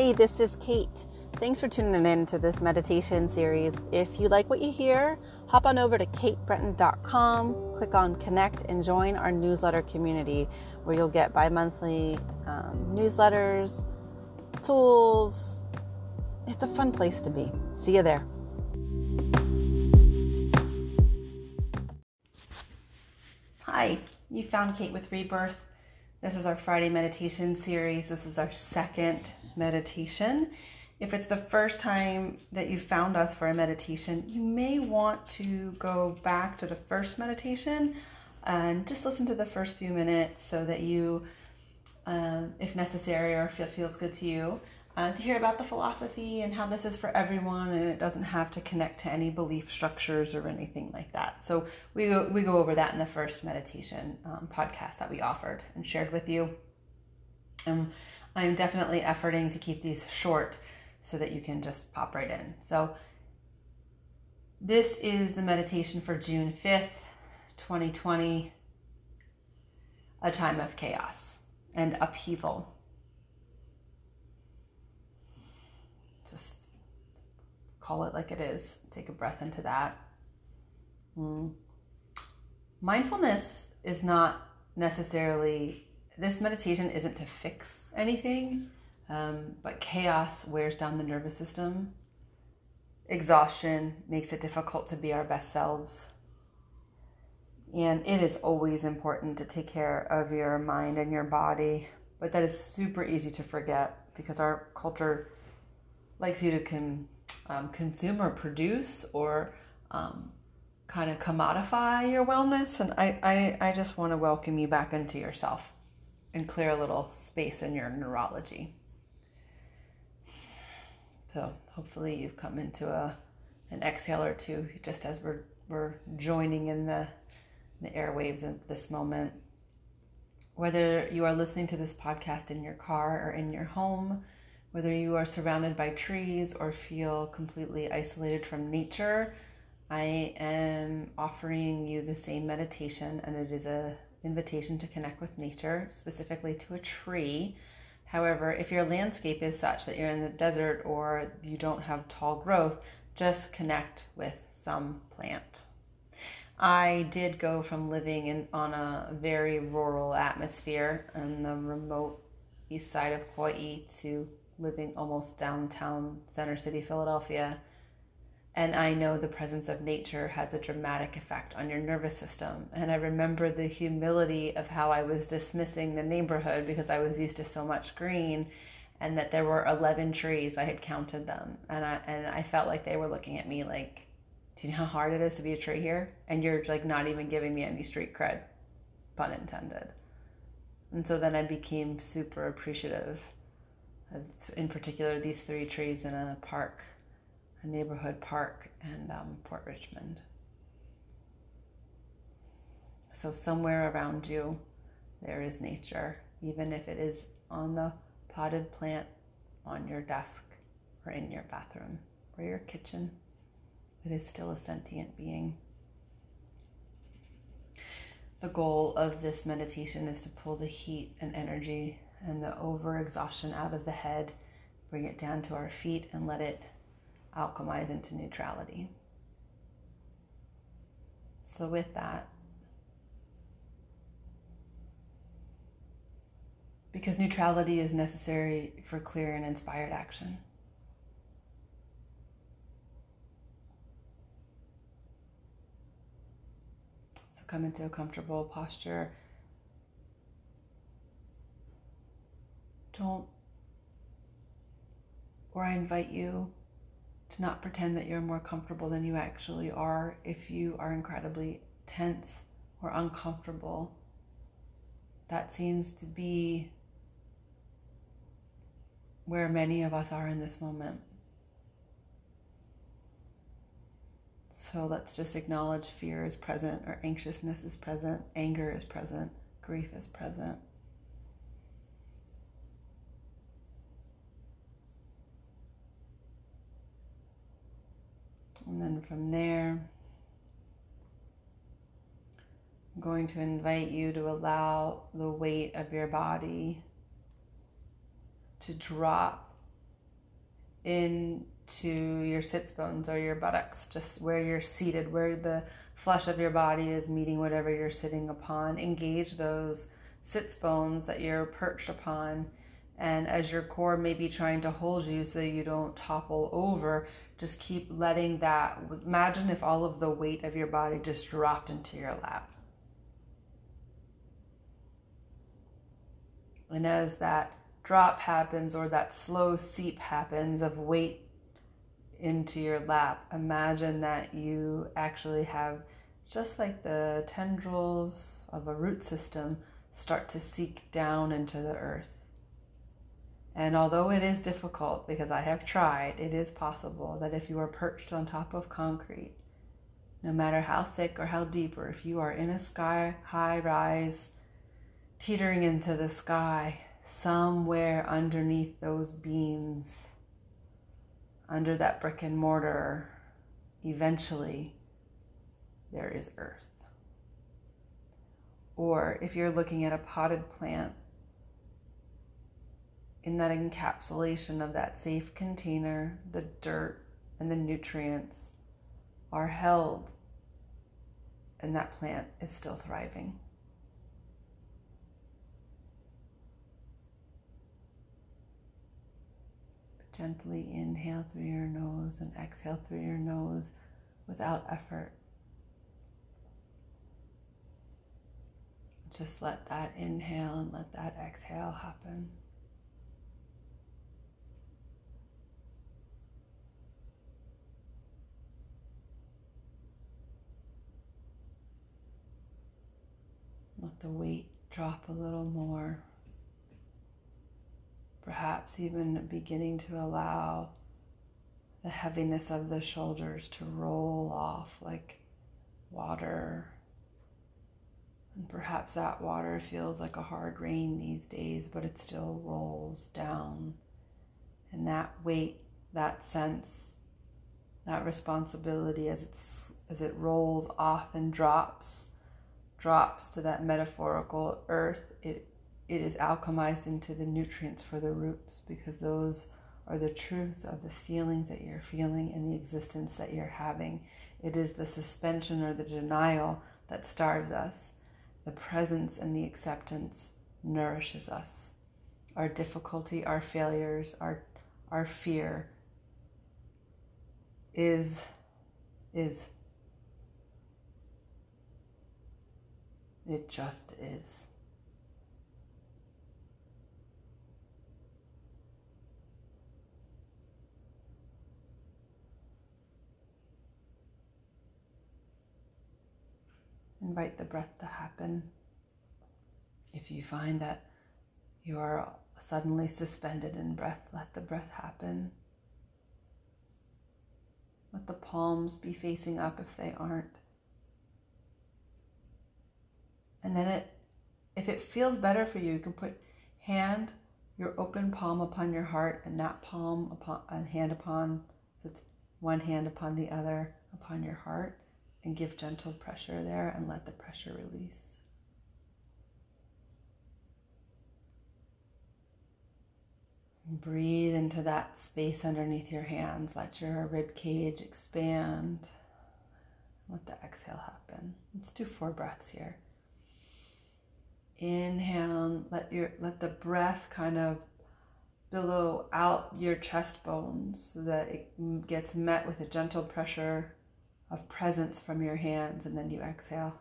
Hey, this is Kate. Thanks for tuning in to this meditation series. If you like what you hear, hop on over to katebretton.com, click on connect, and join our newsletter community where you'll get bi monthly um, newsletters, tools. It's a fun place to be. See you there. Hi, you found Kate with Rebirth. This is our Friday meditation series. This is our second meditation. If it's the first time that you found us for a meditation, you may want to go back to the first meditation and just listen to the first few minutes so that you, um, if necessary or if it feels good to you, uh, to hear about the philosophy and how this is for everyone and it doesn't have to connect to any belief structures or anything like that. So we go, we go over that in the first meditation um, podcast that we offered and shared with you. And I'm definitely efforting to keep these short so that you can just pop right in. So this is the meditation for June 5th, 2020, a time of chaos and upheaval. Just call it like it is. Take a breath into that. Mm. Mindfulness is not necessarily, this meditation isn't to fix anything, um, but chaos wears down the nervous system. Exhaustion makes it difficult to be our best selves. And it is always important to take care of your mind and your body, but that is super easy to forget because our culture likes you to con, um, consume or produce or um, kind of commodify your wellness. And I, I, I just want to welcome you back into yourself and clear a little space in your neurology. So hopefully you've come into a an exhale or two just as we're we're joining in the the airwaves at this moment. Whether you are listening to this podcast in your car or in your home, whether you are surrounded by trees or feel completely isolated from nature, I am offering you the same meditation and it is a invitation to connect with nature, specifically to a tree. However, if your landscape is such that you're in the desert or you don't have tall growth, just connect with some plant. I did go from living in on a very rural atmosphere in the remote east side of Kauai to living almost downtown Center City, Philadelphia and I know the presence of nature has a dramatic effect on your nervous system. And I remember the humility of how I was dismissing the neighborhood because I was used to so much green and that there were 11 trees. I had counted them. And I, and I felt like they were looking at me like, do you know how hard it is to be a tree here? And you're like not even giving me any street cred, pun intended. And so then I became super appreciative of, in particular, these three trees in a park a neighborhood park in um, Port Richmond. So, somewhere around you, there is nature, even if it is on the potted plant on your desk or in your bathroom or your kitchen. It is still a sentient being. The goal of this meditation is to pull the heat and energy and the overexhaustion out of the head, bring it down to our feet, and let it alchemize into neutrality. So, with that, because neutrality is necessary for clear and inspired action. So, come into a comfortable posture. Don't, or I invite you to not pretend that you're more comfortable than you actually are if you are incredibly tense or uncomfortable. That seems to be where many of us are in this moment. So let's just acknowledge fear is present, or anxiousness is present, anger is present, grief is present. And then from there, I'm going to invite you to allow the weight of your body to drop into your sits bones or your buttocks, just where you're seated, where the flesh of your body is meeting whatever you're sitting upon. Engage those sits bones that you're perched upon. And as your core may be trying to hold you so you don't topple over, just keep letting that. Imagine if all of the weight of your body just dropped into your lap. And as that drop happens or that slow seep happens of weight into your lap, imagine that you actually have just like the tendrils of a root system start to seek down into the earth. And although it is difficult, because I have tried, it is possible that if you are perched on top of concrete, no matter how thick or how deep, or if you are in a sky high rise, teetering into the sky, somewhere underneath those beams, under that brick and mortar, eventually there is earth. Or if you're looking at a potted plant, in that encapsulation of that safe container, the dirt and the nutrients are held, and that plant is still thriving. Gently inhale through your nose and exhale through your nose without effort. Just let that inhale and let that exhale happen. The weight drop a little more. Perhaps even beginning to allow the heaviness of the shoulders to roll off like water. And perhaps that water feels like a hard rain these days, but it still rolls down. And that weight, that sense, that responsibility as it's as it rolls off and drops drops to that metaphorical earth, it it is alchemized into the nutrients for the roots because those are the truth of the feelings that you're feeling and the existence that you're having. It is the suspension or the denial that starves us. The presence and the acceptance nourishes us. Our difficulty, our failures, our our fear is is It just is. Invite the breath to happen. If you find that you are suddenly suspended in breath, let the breath happen. Let the palms be facing up if they aren't. And then it, if it feels better for you, you can put hand, your open palm upon your heart, and that palm upon a hand upon, so it's one hand upon the other upon your heart, and give gentle pressure there and let the pressure release. Breathe into that space underneath your hands. Let your rib cage expand. Let the exhale happen. Let's do four breaths here. Inhale, let your let the breath kind of billow out your chest bones so that it gets met with a gentle pressure of presence from your hands, and then you exhale,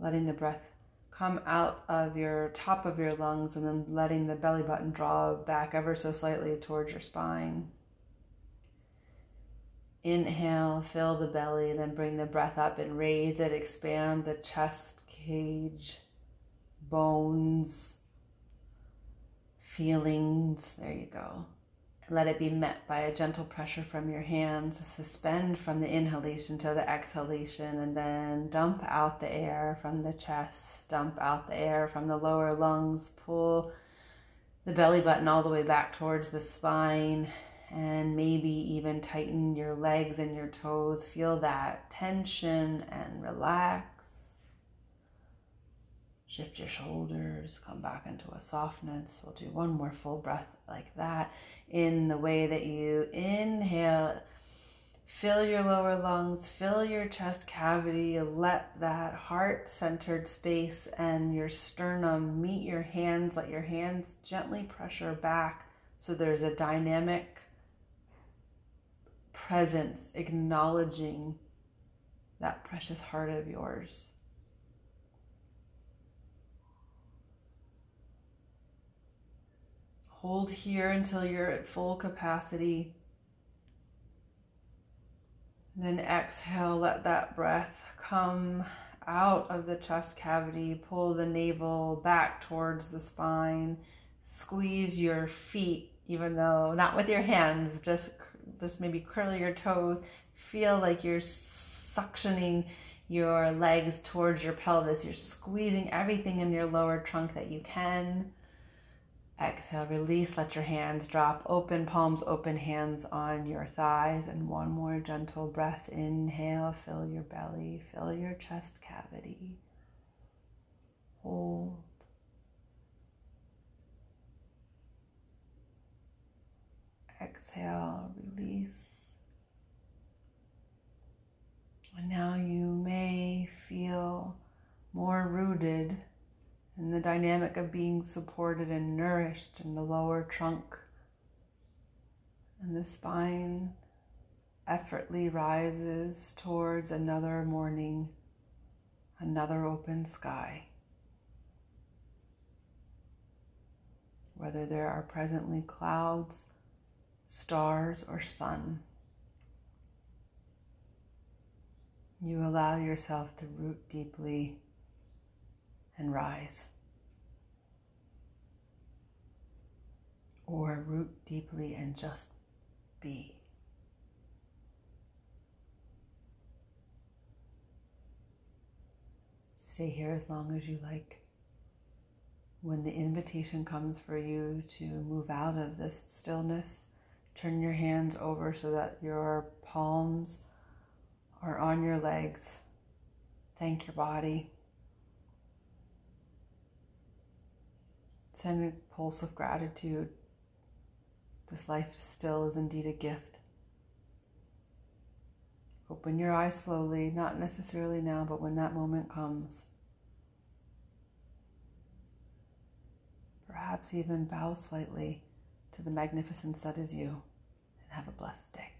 letting the breath come out of your top of your lungs and then letting the belly button draw back ever so slightly towards your spine. Inhale, fill the belly, then bring the breath up and raise it, expand the chest cage bones, feelings. There you go. Let it be met by a gentle pressure from your hands. Suspend from the inhalation to the exhalation, and then dump out the air from the chest, dump out the air from the lower lungs. Pull the belly button all the way back towards the spine, and maybe even tighten your legs and your toes. Feel that tension and relax Shift your shoulders, come back into a softness. We'll do one more full breath like that in the way that you inhale. Fill your lower lungs, fill your chest cavity, let that heart centered space and your sternum meet your hands. Let your hands gently pressure back so there's a dynamic presence acknowledging that precious heart of yours. Hold here until you're at full capacity. Then exhale, let that breath come out of the chest cavity. Pull the navel back towards the spine. Squeeze your feet, even though not with your hands, just just maybe curl your toes. Feel like you're suctioning your legs towards your pelvis. You're squeezing everything in your lower trunk that you can. Exhale, release, let your hands drop. Open palms, open hands on your thighs. And one more gentle breath. Inhale, fill your belly, fill your chest cavity. Hold. Exhale, release. And now you may feel more rooted and the dynamic of being supported and nourished in the lower trunk and the spine effortlessly rises towards another morning, another open sky. Whether there are presently clouds, stars, or sun, you allow yourself to root deeply and rise. Or root deeply and just be. Stay here as long as you like. When the invitation comes for you to move out of this stillness, turn your hands over so that your palms are on your legs. Thank your body. Send a pulse of gratitude. This life still is indeed a gift. Open your eyes slowly, not necessarily now, but when that moment comes. Perhaps even bow slightly to the magnificence that is you, and have a blessed day.